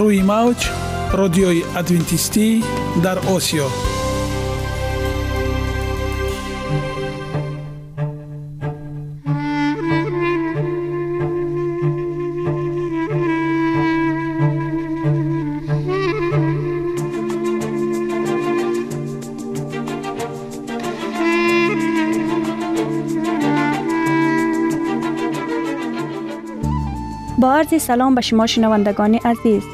рӯи мавҷ радиои адвентистӣ дар осиё با عرض سلام به شما شنوندگان عزیز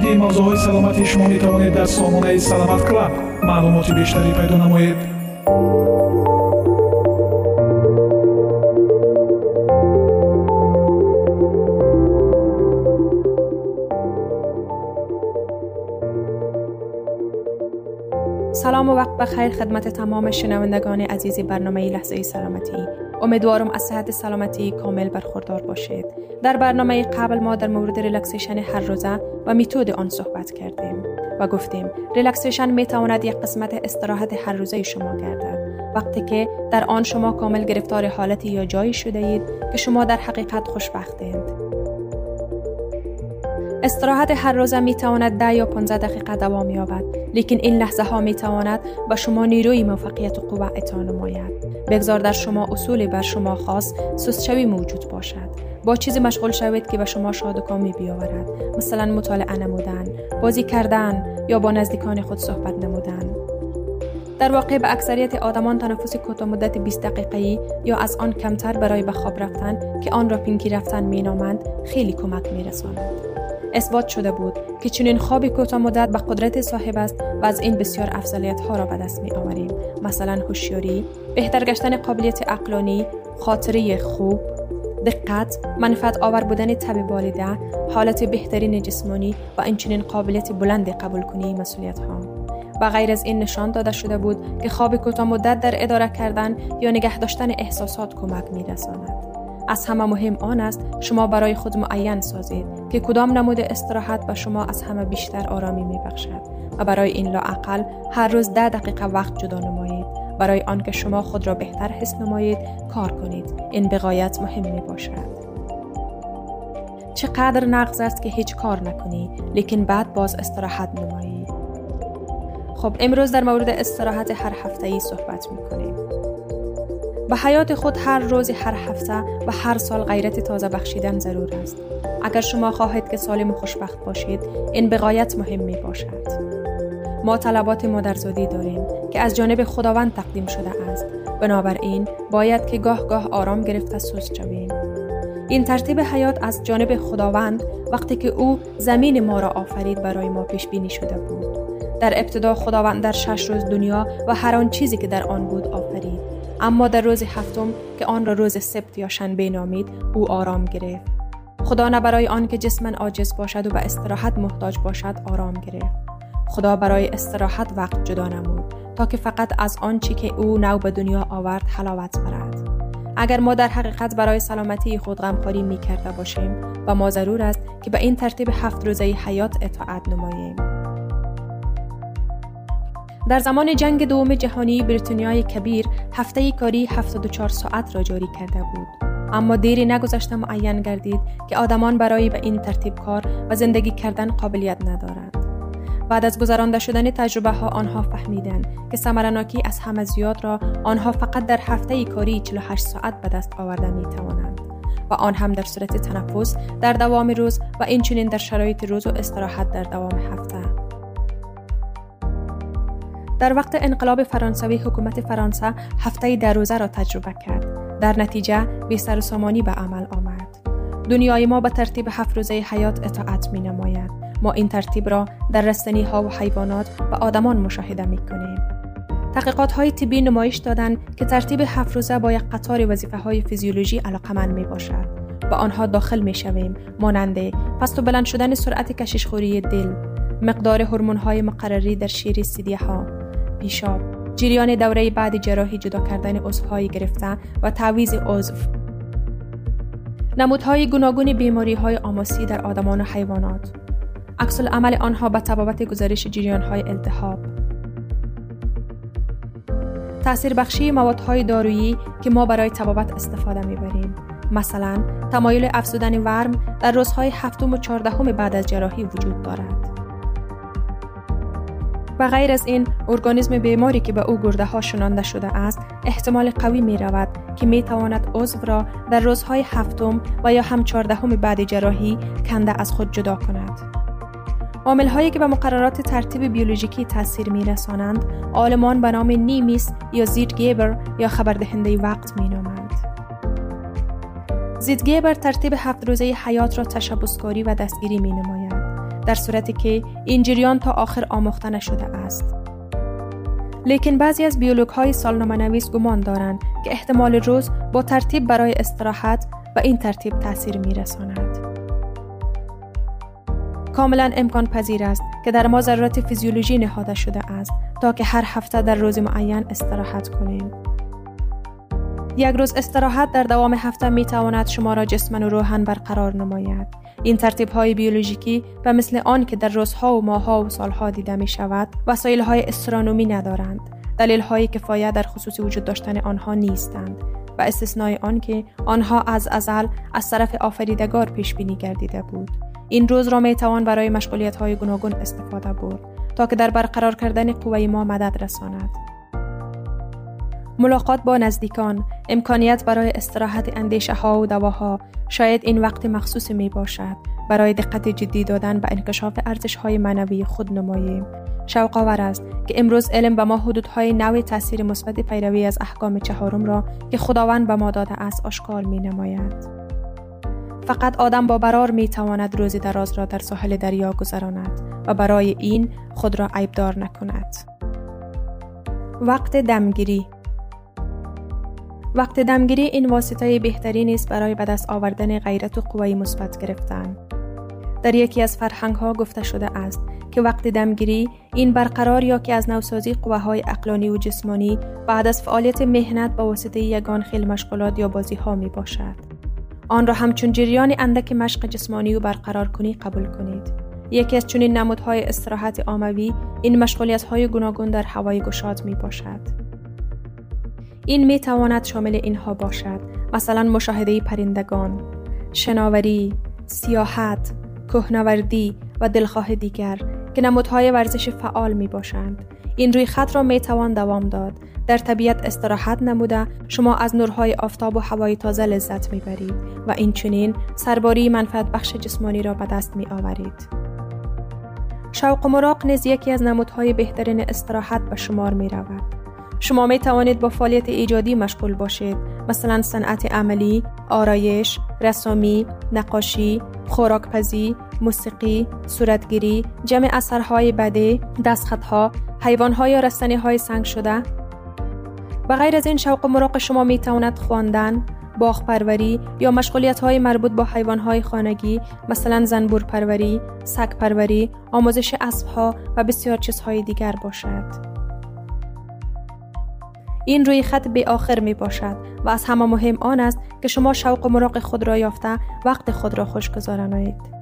оиди мавзӯъҳои саломатии шумо метавонед дар сомонаи саломат клаб маълумоти бештарӣ пайдо намоед سلام و وقت بخیر خدمت تمام شنوندگان عزیز برنامه لحظه سلامتی امیدوارم از صحت سلامتی کامل برخوردار باشید. در برنامه قبل ما در مورد relaxation هر روزه و میتود آن صحبت کردیم و گفتیم relaxation می تواند یک قسمت استراحت هر روزه شما گردد. وقتی که در آن شما کامل گرفتار حالتی یا جایی شده اید که شما در حقیقت خوشبختید. استراحت هر روزه می تواند ده یا 15 دقیقه دوام یابد. لیکن این لحظه ها می تواند به شما نیروی موفقیت و قوت اعطا نماید. بگذار در شما اصولی بر شما خاص سستشوی موجود باشد. با چیزی مشغول شوید که به شما شادکامی بیاورد. مثلا مطالعه نمودن بازی کردن یا با نزدیکان خود صحبت نمودن. در واقع به اکثریت آدمان تنفس کوتاه مدت 20 دقیقه‌ای یا از آن کمتر برای به خواب رفتن که آن را پینکی رفتن مینامند خیلی کمک میرساند. اثبات شده بود که چنین خوابی کوتاه مدت به قدرت صاحب است و از این بسیار افضلیت ها را به دست می آوریم مثلا هوشیاری بهتر گشتن قابلیت عقلانی خاطره خوب دقت منفعت آور بودن تب والده حالت بهترین جسمانی و اینچنین قابلیت بلند قبول کنی مسئولیت ها و غیر از این نشان داده شده بود که خواب کوتاه مدت در اداره کردن یا نگه داشتن احساسات کمک می رساند. از همه مهم آن است شما برای خود معین سازید که کدام نمود استراحت به شما از همه بیشتر آرامی می بخشد و برای این لاعقل هر روز ده دقیقه وقت جدا نمایید. برای آنکه شما خود را بهتر حس نمایید کار کنید. این بقایت مهم می باشد چقدر نقض است که هیچ کار نکنی لیکن بعد باز استراحت نمایی. خب امروز در مورد استراحت هر هفته ای صحبت می کنیم به حیات خود هر روز هر هفته و هر سال غیرت تازه بخشیدن ضرور است. اگر شما خواهید که سالم و خوشبخت باشید این بقایت مهم می باشد ما طلبات مادرزادی داریم که از جانب خداوند تقدیم شده است. بنابراین باید که گاه گاه آرام گرفته سوز شویم. این ترتیب حیات از جانب خداوند وقتی که او زمین ما را آفرید برای ما پیش بینی شده بود. در ابتدا خداوند در شش روز دنیا و هر آن چیزی که در آن بود آفرید. اما در روز هفتم که آن را روز سبت یا شنبه نامید او آرام گرفت. خدا نه برای آن که جسمن عاجز باشد و به استراحت محتاج باشد آرام گرفت. خدا برای استراحت وقت جدا نمود تا که فقط از آنچه که او نو به دنیا آورد حلاوت برد. اگر ما در حقیقت برای سلامتی خود غمخواری می کرده باشیم و ما ضرور است که به این ترتیب هفت روزه حیات اطاعت نماییم. در زمان جنگ دوم جهانی بریتانیای کبیر هفته کاری 74 ساعت را جاری کرده بود. اما دیری نگذشته معین گردید که آدمان برای به این ترتیب کار و زندگی کردن قابلیت ندارند. بعد از گذرانده شدن تجربه ها آنها فهمیدند که سمرناکی از همه زیاد را آنها فقط در هفته کاری 48 ساعت به دست آورده می توانند و آن هم در صورت تنفس در دوام روز و اینچنین در شرایط روز و استراحت در دوام هفته. در وقت انقلاب فرانسوی حکومت فرانسه هفته در روزه را تجربه کرد در نتیجه بی سر سامانی به عمل آمد دنیای ما به ترتیب هفت روزه حیات اطاعت می نماید ما این ترتیب را در رستنی ها و حیوانات و آدمان مشاهده می کنیم. تحقیقات های طبی نمایش دادند که ترتیب هفت روزه با یک قطار وظیفه های فیزیولوژی علاقمند می باشد. با آنها داخل می شویم ماننده پست و بلند شدن سرعت کششخوری دل مقدار هورمون های مقرری در شیر سیدیه ها پیشاب. جریان دوره بعد جراحی جدا کردن عضوهای گرفته و تعویض عضو. نمودهای گوناگون بیماری های آماسی در آدمان و حیوانات. عکس عمل آنها به تبابت گزارش جریان های التهاب. تأثیر بخشی موادهای دارویی که ما برای تبابت استفاده می‌بریم. مثلا تمایل افزودن ورم در روزهای هفتم و چهاردهم بعد از جراحی وجود دارد. و غیر از این ارگانیسم بیماری که به او گرده ها شنانده شده است احتمال قوی می رود که می تواند عضو را در روزهای هفتم و یا هم چهاردهم بعد جراحی کنده از خود جدا کند عامل هایی که به مقررات ترتیب بیولوژیکی تاثیر می رسانند آلمان به نام نیمیس یا گیبر یا خبردهنده وقت می نامند. گیبر ترتیب هفت روزه حیات را تشبسکاری و دستگیری می نماید در صورتی که این جریان تا آخر آموخته نشده است. لیکن بعضی از بیولوگ های سالنامه نویس گمان دارند که احتمال روز با ترتیب برای استراحت و این ترتیب تاثیر می رساند. کاملا امکان پذیر است که در ما ضرورت فیزیولوژی نهاده شده است تا که هر هفته در روز معین استراحت کنیم. یک روز استراحت در دوام هفته می تواند شما را جسما و روحا برقرار نماید. این ترتیب های بیولوژیکی و مثل آن که در روزها و ماهها و سالها دیده می شود وسایل های استرانومی ندارند. دلیل های کفایت در خصوص وجود داشتن آنها نیستند و استثنای آن که آنها از ازل از طرف آفریدگار پیش بینی گردیده بود. این روز را می توان برای مشغولیت های گوناگون استفاده برد تا که در برقرار کردن قوه ما مدد رساند. ملاقات با نزدیکان، امکانیت برای استراحت اندیشه ها و دواها شاید این وقت مخصوص می باشد برای دقت جدی دادن به انکشاف ارزش های معنوی خود نماییم. شوق آور است که امروز علم به ما حدودهای نوع تاثیر مثبت پیروی از احکام چهارم را که خداوند به ما داده است آشکار می نماید. فقط آدم با برار می تواند روزی دراز را در ساحل دریا گذراند و برای این خود را عیبدار نکند. وقت دمگیری وقت دمگیری این واسطه بهتری است برای به دست آوردن غیرت و قوی مثبت گرفتن. در یکی از فرهنگ ها گفته شده است که وقت دمگیری این برقرار یا که از نوسازی قوه های اقلانی و جسمانی بعد از فعالیت مهنت با واسطه یگان خیل مشغولات یا بازی ها می باشد. آن را همچون جریان اندک مشق جسمانی و برقرار کنی قبول کنید. یکی از چنین نمودهای استراحت آموی این مشغولیت های گوناگون در هوای گشاد می باشد. این می تواند شامل اینها باشد مثلا مشاهده پرندگان شناوری سیاحت کهنوردی و دلخواه دیگر که نمودهای ورزش فعال می باشند این روی خط را می توان دوام داد در طبیعت استراحت نموده شما از نورهای آفتاب و هوای تازه لذت می برید و این چنین سرباری منفعت بخش جسمانی را به دست می آورید. شوق و مراق نیز یکی از نمودهای بهترین استراحت به شمار می رود. شما می توانید با فعالیت ایجادی مشغول باشید مثلا صنعت عملی، آرایش، رسامی، نقاشی، خوراکپزی، موسیقی، صورتگیری، جمع اثرهای بده، دستخطها، حیوانها یا رستنی های سنگ شده و غیر از این شوق و مراق شما می تواند خواندن، باغ پروری یا مشغولیت های مربوط با حیوان های خانگی مثلا زنبور پروری، سگ پروری، آموزش اسب ها و بسیار چیزهای دیگر باشد. این روی خط به آخر می باشد و از همه مهم آن است که شما شوق و مراق خود را یافته وقت خود را خوش گذرانید.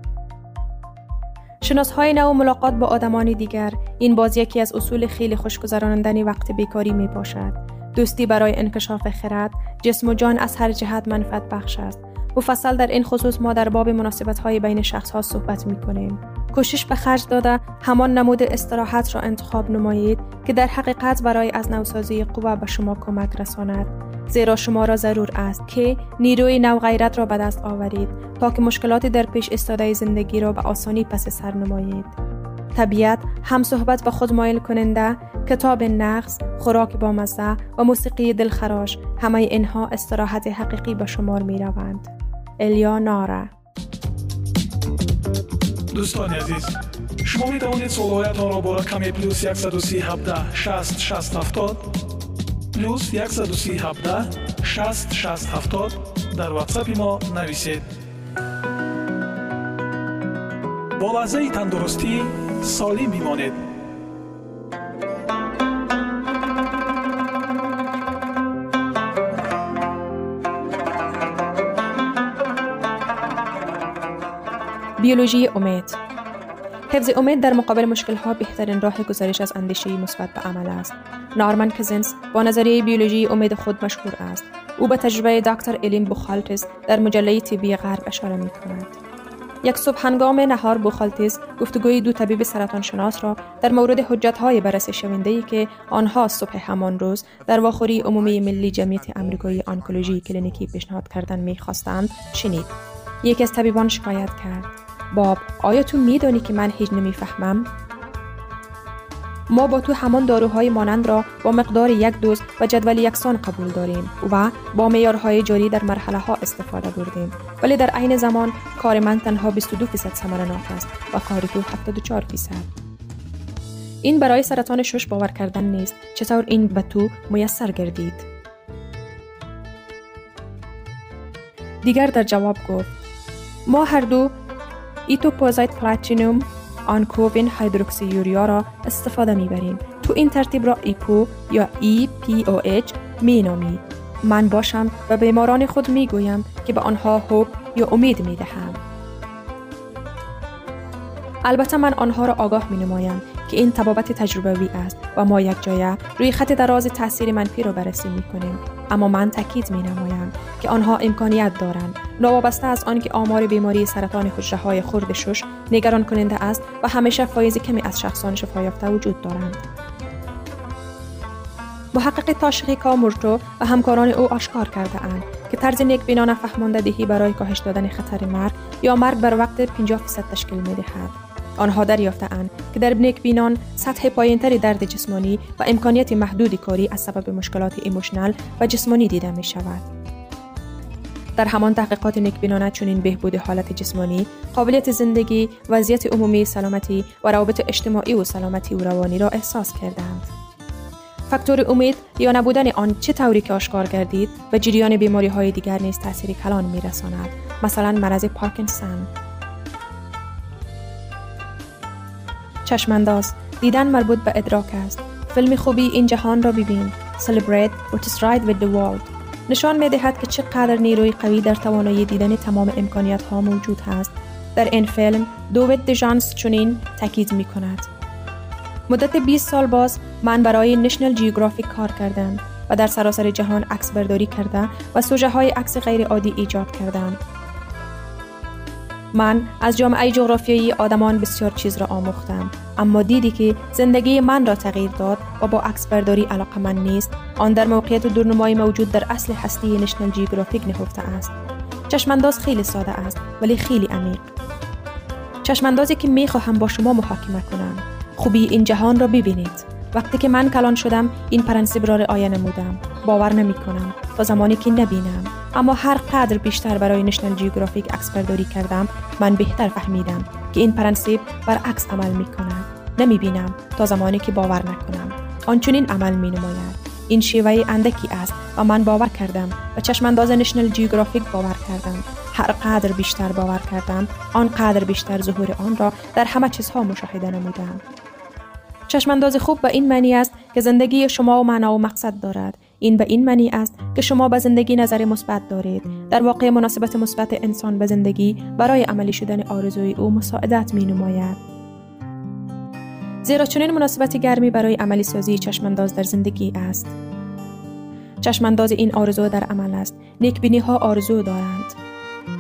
شناس های نو ملاقات با آدمان دیگر این باز یکی از اصول خیلی خوشگذرانندنی وقت بیکاری می باشد دوستی برای انکشاف خرد جسم و جان از هر جهت منفعت بخش است مفصل در این خصوص ما در باب مناسبت های بین شخص ها صحبت می کنیم کوشش به خرج داده همان نمود استراحت را انتخاب نمایید که در حقیقت برای از نوسازی قوا به شما کمک رساند. زیرا شما را ضرور است که نیروی نو غیرت را به دست آورید تا که مشکلات در پیش استاده زندگی را به آسانی پس سر نمایید. طبیعت هم صحبت به خود مایل کننده کتاب نقص خوراک با مزه و موسیقی دلخراش همه اینها استراحت حقیقی به شمار می روند الیا ناره دوستان عزیز شما می توانید سوالهایتان را با رقم پلوس 137 60 60 70 پلوس 137 60 60 70 در واتساپ ما نویسید. با لحظه تندرستی سالم بمانید بیولوژی امید حفظ امید در مقابل مشکل ها بهترین راه گزارش از اندیشه مثبت به عمل است. نارمن کزنس با نظریه بیولوژی امید خود مشهور است. او به تجربه دکتر الین بوخالتس در مجله طبی غرب اشاره می کند. یک صبح هنگام نهار بوخالتیز گفتگوی دو طبیب سرطان شناس را در مورد حجت های بررسی شونده ای که آنها صبح همان روز در واخوری عمومی ملی جمعیت امریکایی آنکولوژی کلینیکی پیشنهاد کردن می‌خواستند شنید یکی از طبیبان شکایت کرد. باب آیا تو میدانی که من هیچ نمی‌فهمم؟ ما با تو همان داروهای مانند را با مقدار یک دوز و جدول یکسان قبول داریم و با معیارهای جاری در مرحله ها استفاده بردیم. ولی در عین زمان کار من تنها 22 فیصد ثمرناک است و کار تو 74 فیصد. این برای سرطان شناس باور کردنی نیست. چطور این به تو میسر گردید. دیگر در جواب گفت. ما هر دو etoposide platinum Oncovin hydroxyurea را استفاده می‌بریم. تو این ترتیب را EPO یا EPOH می نامید من باشم و بیماران خود می گویم که به آنها هوب یا امید می دهم. البته من آنها را آگاه می نمایم که این تبابت تجربوی است و ما یک جایه روی خط دراز تاثیر منفی را بررسی می کنیم اما من تاکید می نمایم که آنها امکانیت دارند. نوابسته از آنکه آمار بیماری سرطان حجره های خرد شش نگران کننده است و همیشه فایز کمی از شخصان شفا یافته وجود دارند محقق تاشقی کامورتو و همکاران او آشکار کرده اند که طرز نیک بینانه فهماندهی برای کاهش دادن خطر مرگ یا مرگ بر وقت 50 فیصد تشکیل می دهد. آنها دریافتهاند که در بنک بینان سطح پایینتری درد جسمانی و امکانیت محدودی کاری از سبب مشکلات ایموشنال و جسمانی دیده می شود. در همان تحقیقات نیکبینانه چنین بهبود حالت جسمانی، قابلیت زندگی، وضعیت عمومی سلامتی و روابط اجتماعی و سلامتی و روانی را احساس کردند. فاکتور امید یا نبودن آن چه طوری که آشکار گردید و جریان بیماری های دیگر نیز تاثیر کلان می رساند. مثلا مرض پارکینسون چشمانداز. دیدن مربوط به ادراک است. فیلم خوبی این جهان را ببین. Celebrate what is right with the نشان می دهد که چقدر نیروی قوی در توانایی دیدن تمام امکانیت ها موجود است در این فیلم دوید دژانس چنین تاکید می کند مدت 20 سال باز من برای نشنل جیوگرافیک کار کردم و در سراسر جهان عکس برداری کرده و سوژه های عکس غیر عادی ایجاد کردند. من از جامعه جغرافیایی آدمان بسیار چیز را آموختم. اما دیدی که زندگی من را تغییر داد و با عکس برداری علاقه من نیست. آن در موقعیت دورنمایی موجود در اصل هستی نشنل جیوگرافیک نهفته است. چشمانداز خیلی ساده است ولی خیلی عمیق. چشماندازی که می خواهم با شما محاکمه کنم. خوبی این جهان را ببینید. وقتی که من کلان شدم این پرنسیب را رعایه نمودم باور نمی کنم تا زمانی که نبینم. اما هر قدر بیشتر برای نشنل جیوگرافیک عکس برداری کردم من بهتر فهمیدم که این پرنسیب برعکس عمل می کند نمی بینم تا زمانی که باور نکنم. آنچنین عمل می نماید این شیوه اندکی است و من باور کردم و چشمانداز نشنل جیوگرافیک باور کردم. هر قدر بیشتر باور کردم آنقدر بیشتر ظهور آن را در همه چیزها مشاهده نمودم. چشمانداز خوب به این معنی است که زندگی شما و معنا و مقصد دارد. این به این معنی است که شما به زندگی نظر مثبت دارید. در واقع مناسبت مثبت انسان به زندگی برای عملی شدن آرزوی او مساعدت می نماید زیرا چنین مناسبت گرمی برای عملی سازی چشمانداز در زندگی است چشمانداز این آرزو در عمل است نیکبینی ها آرزو دارند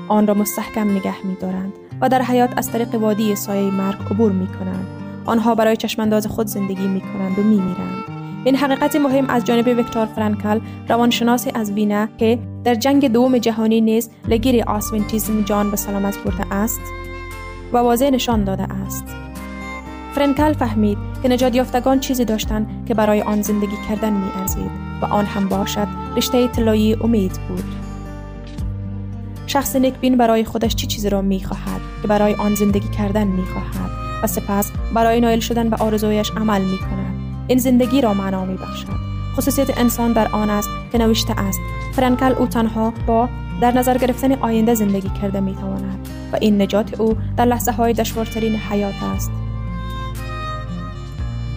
آن را مستحکم نگه می دارند و در حیات از طریق وادی سایه مرگ عبور می کنند آنها برای چشمانداز خود زندگی می کنند و می میرند. این حقیقت مهم از جانب ویکتور فرانکل روانشناس از وینه که در جنگ دوم جهانی نیز لگیر آسونتیزم جان به سلامت برده است و واضح نشان داده است. فرانکل فهمید که نجات یافتگان چیزی داشتند که برای آن زندگی کردن می ارزید و آن هم باشد رشته طلایی امید بود. شخص نکبین برای خودش چی چیزی را می خواهد که برای آن زندگی کردن می خواهد و سپس برای نایل شدن به آرزویش عمل می کند. این زندگی را معنا می بخشد. خصوصیت انسان در آن است که نوشته است فرانکل او تنها با در نظر گرفتن آینده زندگی کرده می تواند و این نجات او در لحظه های دشوارترین حیات است.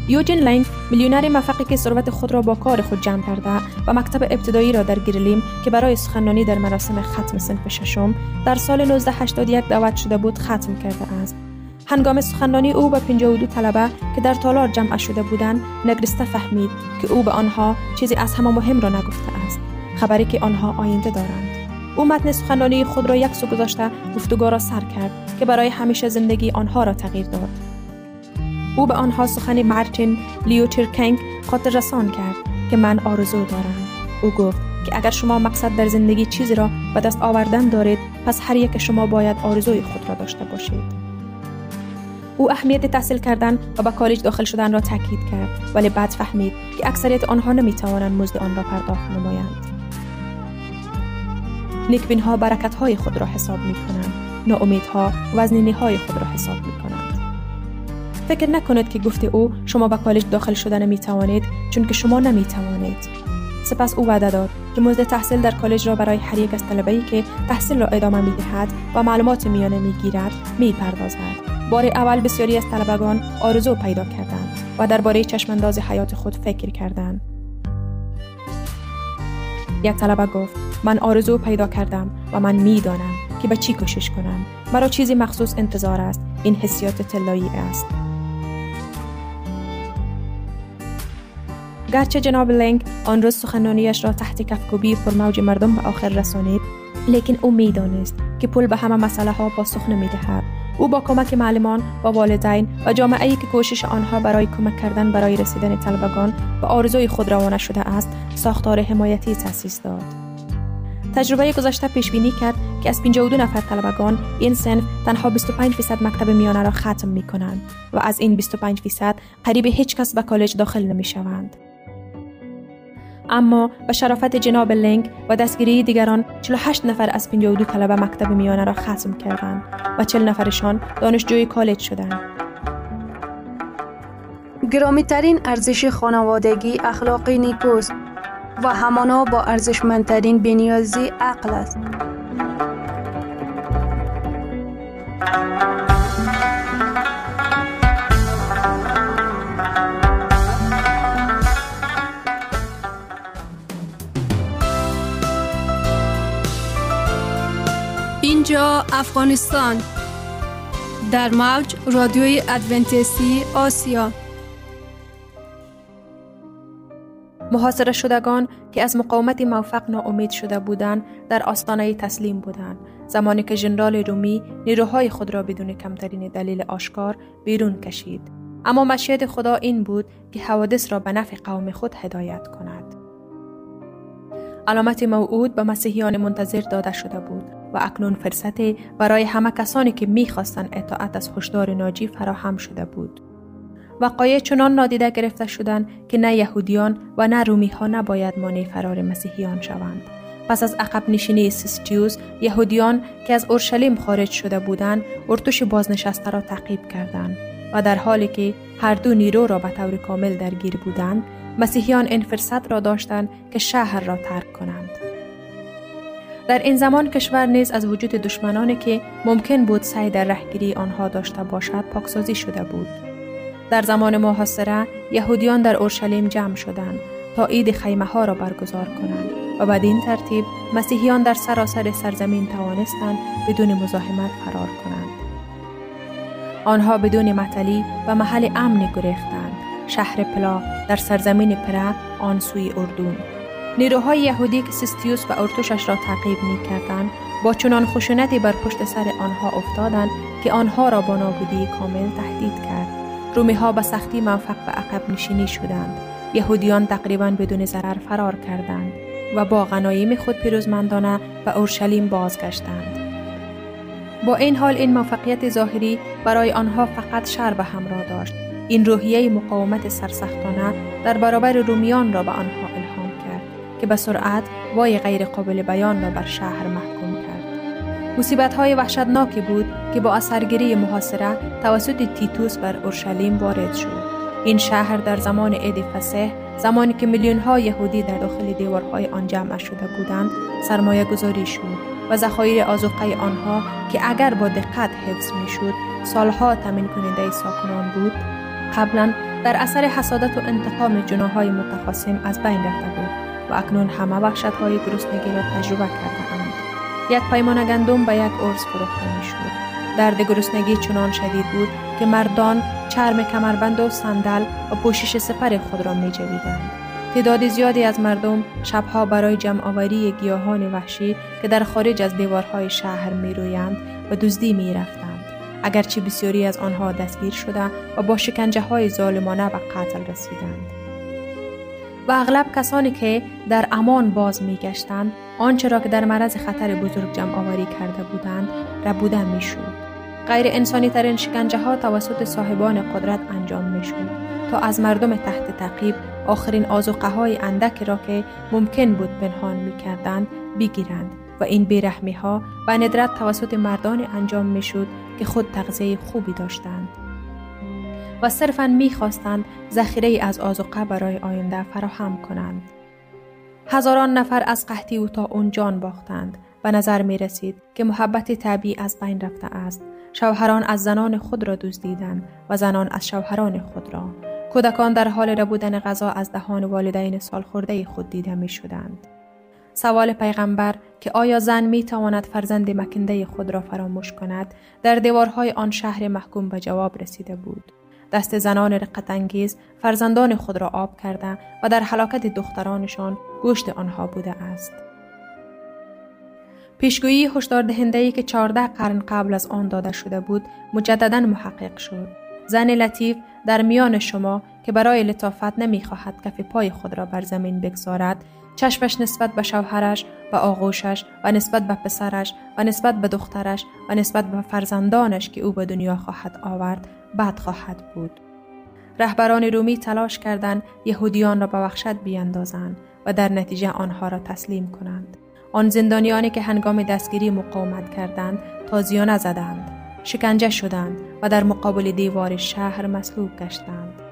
یوجین لنگ میلیونر موفقی که ثروت خود را با کار خود جمع کرده و مکتب ابتدایی را در گرلیم که برای سخنرانی در مراسم ختم صنف ششم در سال 1981 دعوت شده بود ختم کرده است. هنگام سخنرانی او به 52 طلبه که در تالار جمع شده بودند نگرسته فهمید که او به آنها چیزی از همه مهم را نگفته است خبری که آنها آینده دارند او متن سخنرانی خود را یک سو گذاشته گفتگو را سر کرد که برای همیشه زندگی آنها را تغییر داد او به آنها سخن مارتین لیوتر کنگ خاطر رسان کرد که من آرزو دارم. او گفت که اگر شما مقصد در زندگی چیزی را به دست آوردن دارید پس هر یک شما باید آرزوی خود را داشته باشید. او اهمیت تحصیل کردن و به کالج داخل شدن را تاکید کرد ولی بعد فهمید که اکثریت آنها نمی توانند مزد آن را پرداخت نمایند. نیکبین ها برکت های خود را حساب می کنند ناامیدها وزنینی های خود را حساب می کنند فکر نکنید که گفته او شما به کالج داخل شدن می توانید چون که شما نمی توانید سپس او وعده داد که مزد تحصیل در کالج را برای هر یک از طلبه‌ای که تحصیل را ادامه می دهد و معلومات میانه می گیرد می پردازد. بار اول بسیاری از طلبگان آرزو پیدا کردند و درباره چشمانداز حیات خود فکر کردند. یک طلبه گفت من آرزو پیدا کردم و من می‌دانم که به چی کوشش کنم مرا چیزی مخصوص انتظار است این حسیات طلایی است گرچه جناب لنگ آن روز سخنانیش را تحت کفکوبی موج مردم به آخر رسانید لیکن او می‌دانست که پول به همه مسئله ها پاسخ نمی‌دهد او با کمک معلمان و والدین و جامعه ای که کوشش آنها برای کمک کردن برای رسیدن طلبگان به آرزوی خود روانه شده است ساختار حمایتی تأسیس داد تجربه گذشته پیش بینی کرد که از 52 نفر طلبگان این سنف تنها 25 درصد مکتب میانه را ختم می کنند و از این 25 درصد قریب هیچ کس به کالج داخل نمی شوند. اما به شرافت جناب لنگ و دستگیری دیگران 48 نفر از 52 طلبه مکتب میانه را ختم کردند و 40 نفرشان دانشجوی کالج شدند. گرامی ترین ارزش خانوادگی اخلاقی نیکوست و همانا با ارزشمندترین بنیازی عقل است. اینجا افغانستان. در موج رادیوی ادونتیستی آسیا. محاصره شدگان که از مقاومت موفق ناامید شده بودند در آستانه تسلیم بودند. زمانی که ژنرال رومی نیروهای خود را بدون کمترین دلیل آشکار بیرون کشید. اما مشیت خدا این بود که حوادث را به نفع قوم خود هدایت کند. علامت موعود به مسیحیان منتظر داده شده بود. و اکنون فرصتی برای همه کسانی که می‌خواستند اطاعت از هشدار ناجی فراهم شده بود. وقایع چنان نادیده گرفته شدند که نه یهودیان و نه رومی ها نباید مانع فرار مسیحیان شوند. پس از عقب نشینی سیستیوس یهودیان که از اورشلیم خارج شده بودند ارتش بازنشسته را تعقیب کردند و در حالی که هر دو نیرو را به طور کامل درگیر بودند مسیحیان این فرصت را داشتند که شهر را ترک کنند. در این زمان کشور نیز از وجود دشمنانی که ممکن بود سعی در رهگیری آنها داشته باشد پاکسازی شده بود. در زمان محاصره یهودیان در اورشلیم جمع شدند تا عید خیمه ها را برگزار کنند و بدین ترتیب مسیحیان در سراسر سرزمین توانستند بدون مزاحمت فرار کنند. آنها بدون مطلی و محل امنی گریختند. شهر پلا در سرزمین پره آن سوی اردون نیروهای یهودی که سیستیوس و ارتوشش را تعقیب می کردند با چنان خشونتی بر پشت سر آنها افتادند که آنها را با نابودی کامل تهدید کرد. رومی ها به سختی موفق به عقب نشینی شدند. یهودیان تقریبا بدون ضرر فرار کردند و با غنایم خود پیروزمندانه به اورشلیم بازگشتند. با این حال این موفقیت ظاهری برای آنها فقط شر به همراه داشت. این روحیه مقاومت سرسختانه در برابر رومیان را به آنها الهام که به سرعت وای غیر قابل بیان را بر شهر محکوم کرد. مصیبت های وحشتناکی بود که با اثرگیری محاصره توسط تیتوس بر اورشلیم وارد شد. این شهر در زمان عید فسح زمانی که میلیون ها یهودی در داخل دیوارهای آن جمع شده بودند سرمایه گذاری شد و ذخایر آزوقه آنها که اگر با دقت حفظ می شد سالها تمین کننده ساکنان بود. قبلا در اثر حسادت و انتقام جناهای متخاصم از بین رفته بود. و اکنون همه وحشت های گرسنگی را تجربه کرده اند. یک پیمان گندم به یک ارز فروخته می شد. درد گرسنگی چنان شدید بود که مردان چرم کمربند و صندل و پوشش سپر خود را می جویدند. تعداد زیادی از مردم شبها برای جمع آوری گیاهان وحشی که در خارج از دیوارهای شهر می رویند و دزدی می رفتند. اگرچه بسیاری از آنها دستگیر شده و با شکنجه های ظالمانه به قتل رسیدند. و اغلب کسانی که در امان باز می گشتند آنچه را که در معرض خطر بزرگ جمع آوری کرده بودند ربوده می شود. غیر انسانی ترین شکنجه ها توسط صاحبان قدرت انجام می شود. تا از مردم تحت تعقیب آخرین آزوقه های اندک را که ممکن بود پنهان می کردند بگیرند و این بیرحمی ها و ندرت توسط مردان انجام می شد که خود تغذیه خوبی داشتند و صرفا می خواستند ذخیره از آزوقه برای آینده فراهم کنند. هزاران نفر از قحطی و تا اون جان باختند و نظر می رسید که محبت طبیعی از بین رفته است. شوهران از زنان خود را دزدیدند و زنان از شوهران خود را کودکان در حال ربودن غذا از دهان والدین سالخورده خود دیده می شدند. سوال پیغمبر که آیا زن می تواند فرزند مکنده خود را فراموش کند در دیوارهای آن شهر محکوم به جواب رسیده بود. دست زنان رقت انگیز فرزندان خود را آب کرده و در حلاکت دخترانشان گوشت آنها بوده است. پیشگویی هشدار دهنده که 14 قرن قبل از آن داده شده بود مجددا محقق شد. زن لطیف در میان شما که برای لطافت نمی‌خواهد کف پای خود را بر زمین بگذارد چشمش نسبت به شوهرش و آغوشش و نسبت به پسرش و نسبت به دخترش و نسبت به فرزندانش که او به دنیا خواهد آورد بد خواهد بود. رهبران رومی تلاش کردند یهودیان را به وحشت بیاندازند و در نتیجه آنها را تسلیم کنند. آن زندانیانی که هنگام دستگیری مقاومت کردند تازیانه زدند شکنجه شدند و در مقابل دیوار شهر مسلوب گشتند.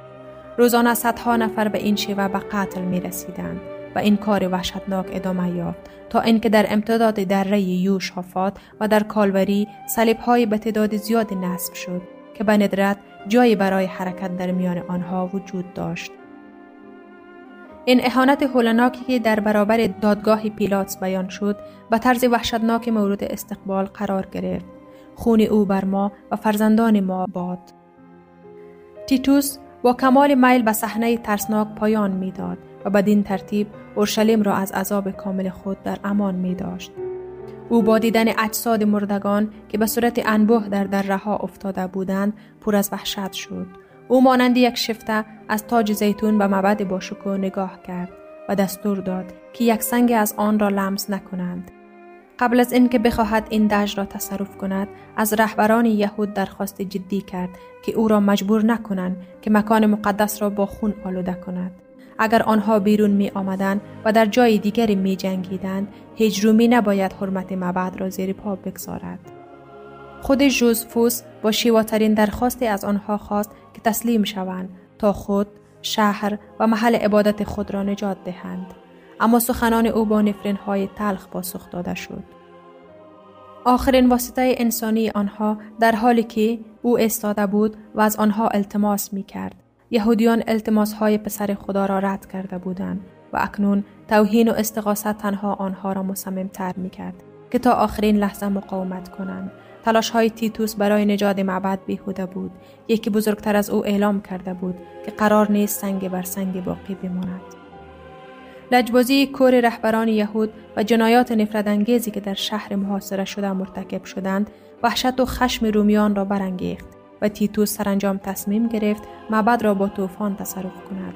روزانه صدها نفر به این شیوه به قتل می رسیدند و این کار وحشتناک ادامه یافت تا اینکه در امتداد دره یوشافات و در کالوری های به تعداد زیاد نصب شد. که به ندرت جایی برای حرکت در میان آنها وجود داشت. این اهانت هولناکی که در برابر دادگاه پیلاتس بیان شد به طرز وحشتناک مورد استقبال قرار گرفت خون او بر ما و فرزندان ما باد. تیتوس با کمال میل به صحنه ترسناک پایان می‌داد و بدین ترتیب اورشلیم را از عذاب کامل خود در امان می داشت. او با دیدن اجساد مردگان که به صورت انبوه در دره ها افتاده بودند پر از وحشت شد. او مانند یک شفته از تاج زیتون به مبد باشکو نگاه کرد و دستور داد که یک سنگ از آن را لمس نکنند. قبل از اینکه بخواهد این دشت را تصرف کند از رهبران یهود درخواست جدی کرد که او را مجبور نکنند که مکان مقدس را با خون آلوده کند اگر آنها بیرون می آمدن و در جای دیگری می جنگیدند هیچ رومی نباید حرمت مبعد را زیر پا بگذارد خود جوزفوس با شیواترین درخواستی از آنها خواست که تسلیم شوند تا خود شهر و محل عبادت خود را نجات دهند اما سخنان او با نفرین های تلخ پاسخ داده شد. آخرین واسطه انسانی آنها در حالی که او استاده بود و از آنها التماس می کرد. یهودیان التماس های پسر خدا را رد کرده بودند و اکنون توهین و استقاست تنها آنها را تر می کرد که تا آخرین لحظه مقاومت کنند. تلاش های تیتوس برای نجات معبد بیهوده بود. یکی بزرگتر از او اعلام کرده بود که قرار نیست سنگ بر سنگ باقی بماند. لجبازی کور رهبران یهود و جنایات نفرت انگیزی که در شهر محاصره شده مرتکب شدند وحشت و خشم رومیان را برانگیخت و تیتوس سرانجام تصمیم گرفت معبد را با طوفان تصرف کند.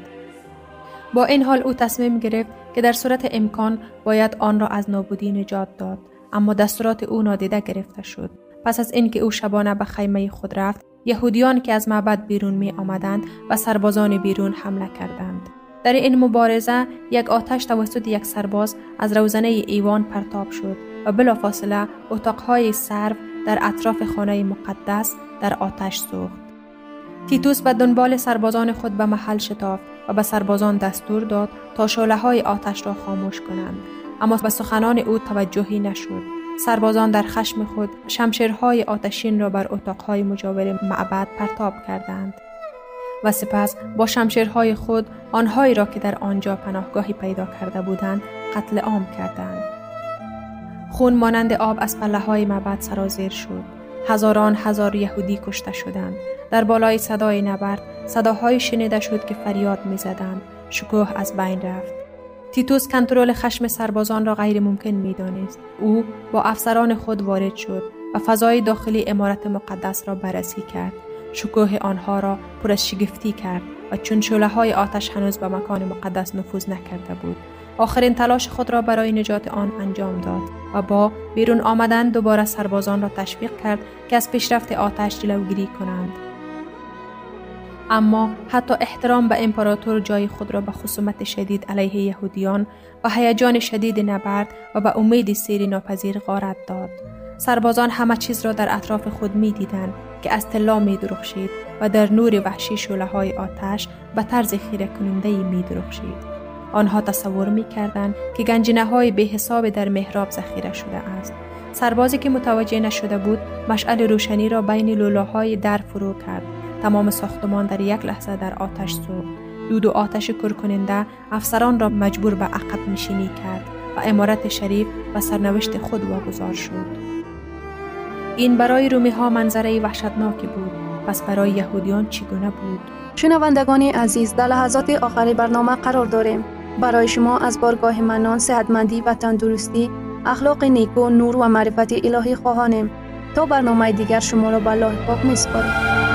با این حال او تصمیم گرفت که در صورت امکان باید آن را از نابودی نجات داد اما دستورات او نادیده گرفته شد. پس از اینکه او شبانه به خیمه خود رفت یهودیان که از معبد بیرون می آمدند و سربازان بیرون حمله کردند. در این مبارزه یک آتش توسط یک سرباز از روزنه ایوان پرتاب شد و بلافاصله اتاقهای سرو در اطراف خانه مقدس در آتش سوخت. تیتوس به دنبال سربازان خود به محل شتافت و به سربازان دستور داد تا شعله های آتش را خاموش کنند اما به سخنان او توجهی نشد سربازان در خشم خود شمشیرهای آتشین را بر اتاقهای مجاور معبد پرتاب کردند و سپس با شمشیرهای خود آنهایی را که در آنجا پناهگاهی پیدا کرده بودند قتل عام کردند. خون مانند آب از پله های معبد سرازیر شد. هزاران هزار یهودی کشته شدند. در بالای صدای نبرد صداهای شنیده شد که فریاد می زدند. شکوه از بین رفت. تیتوس کنترل خشم سربازان را غیر ممکن می دانست. او با افسران خود وارد شد و فضای داخلی امارت مقدس را بررسی کرد. شکوه آنها را پر از شگفتی کرد و چون شله های آتش هنوز به مکان مقدس نفوذ نکرده بود آخرین تلاش خود را برای نجات آن انجام داد و با بیرون آمدن دوباره سربازان را تشویق کرد که از پیشرفت آتش جلوگیری کنند اما حتی احترام به امپراتور جای خود را به خصومت شدید علیه یهودیان و هیجان شدید نبرد و به امید سیری ناپذیر غارت داد سربازان همه چیز را در اطراف خود می دیدن که از طلا می درخشید و در نور وحشی شوله های آتش به طرز خیره کننده می درخشید. آنها تصور می کردن که گنجینه های به حساب در محراب ذخیره شده است. سربازی که متوجه نشده بود مشعل روشنی را بین لولاهای در فرو کرد. تمام ساختمان در یک لحظه در آتش سوخت. دود و آتش کرکننده افسران را مجبور به عقب نشینی کرد و امارت شریف و سرنوشت خود واگذار شد. این برای رومی ها منظره وحشتناکی بود پس برای یهودیان چگونه بود شنوندگان عزیز در لحظات آخری برنامه قرار داریم برای شما از بارگاه منان صحتمندی و تندرستی اخلاق نیکو نور و معرفت الهی خواهانیم تا برنامه دیگر شما را به پاک میسپاریم